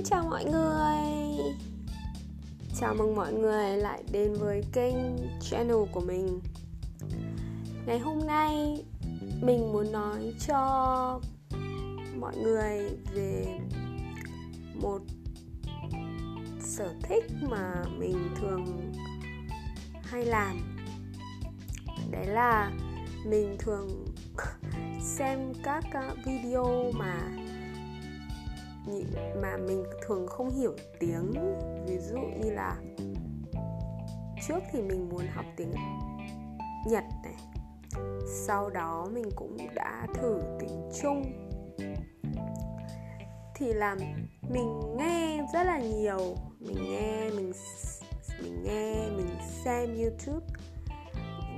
Xin chào mọi người. Chào mừng mọi người lại đến với kênh channel của mình. Ngày hôm nay, mình muốn nói cho mọi người về một sở thích mà mình thường hay làm. Đấy là mình thường xem các video mà mà mình thường không hiểu tiếng. Ví dụ như là trước thì mình muốn học tiếng nhật này, sau đó mình cũng đã thử tiếng trung. Thì là mình nghe rất là nhiều, mình nghe, mình mình nghe, mình xem youtube.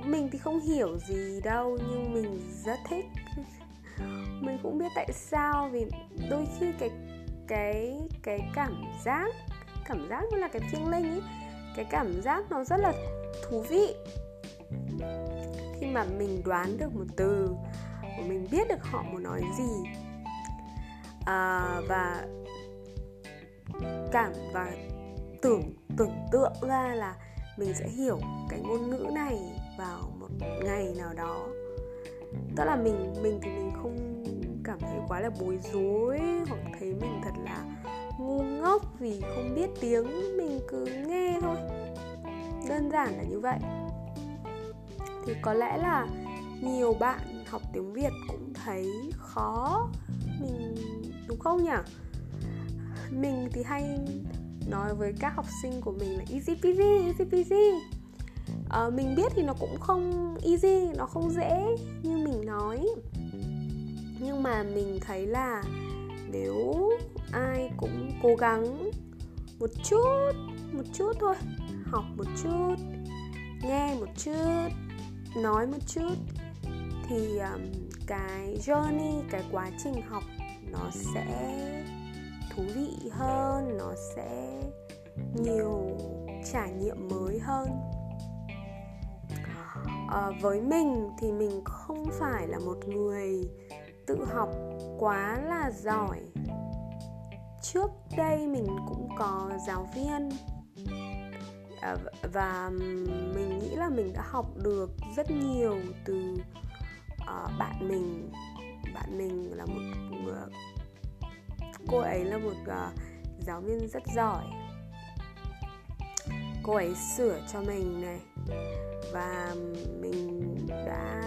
Mình thì không hiểu gì đâu, nhưng mình rất thích. Mình cũng biết tại sao vì đôi khi cái cái cái cảm giác cảm giác như là cái feeling ấy cái cảm giác nó rất là thú vị. Khi mà mình đoán được một từ và mình biết được họ muốn nói gì à, và cảm và tưởng tưởng tượng ra là mình sẽ hiểu cái ngôn ngữ này vào một ngày nào đó. Tức là mình mình thì mình không cảm thấy quá là bối rối hoặc thấy mình thật là ngu ngốc vì không biết tiếng mình cứ nghe thôi. Đơn giản là như vậy. Thì có lẽ là nhiều bạn học tiếng việt cũng thấy khó. Mình đúng không nhỉ? Mình thì hay nói với các học sinh của mình là easy peasy easy peasy. À, mình biết thì nó cũng không easy nó không dễ như mình nói nhưng mà mình thấy là nếu ai cũng cố gắng một chút một chút thôi học một chút nghe một chút nói một chút thì um, cái journey cái quá trình học nó sẽ thú vị hơn nó sẽ nhiều trải nghiệm mới hơn. À, với mình thì mình không phải là một người tự học quá là giỏi. Trước đây mình cũng có giáo viên. À, và mình nghĩ là mình đã học được rất nhiều từ ờ, bạn mình. Bạn mình là một ờ, cô ấy là một ờ, giáo viên rất giỏi. Cô ấy sửa cho mình này. Và mình đã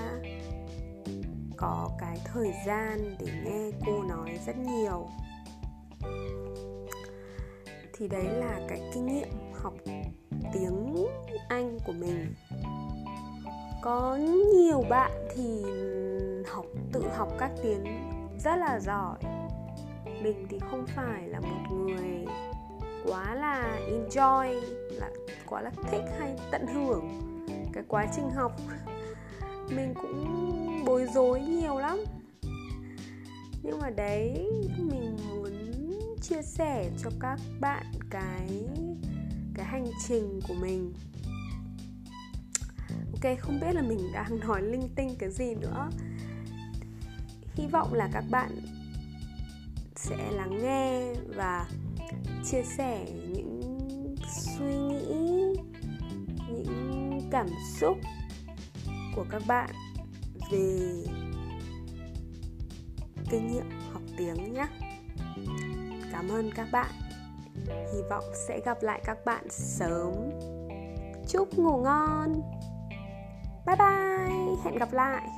có cái thời gian để nghe cô nói rất nhiều. Thì đấy là cái kinh nghiệm học tiếng anh của mình. Có nhiều bạn thì học, tự học các tiếng rất là giỏi. Mình thì không phải là một người quá là enjoy, là quá là thích hay tận hưởng cái quá trình học. Mình cũng bối rối nhiều lắm. Nhưng mà đấy, mình muốn chia sẻ cho các bạn cái cái hành trình của mình. Ok, không biết là mình đang nói linh tinh cái gì nữa. Hy vọng là các bạn sẽ lắng nghe và chia sẻ những suy nghĩ, những cảm xúc của các bạn về kinh nghiệm học tiếng nhé. Cảm ơn các bạn. Hy vọng sẽ gặp lại các bạn sớm. Chúc ngủ ngon. Bye bye. Hẹn gặp lại.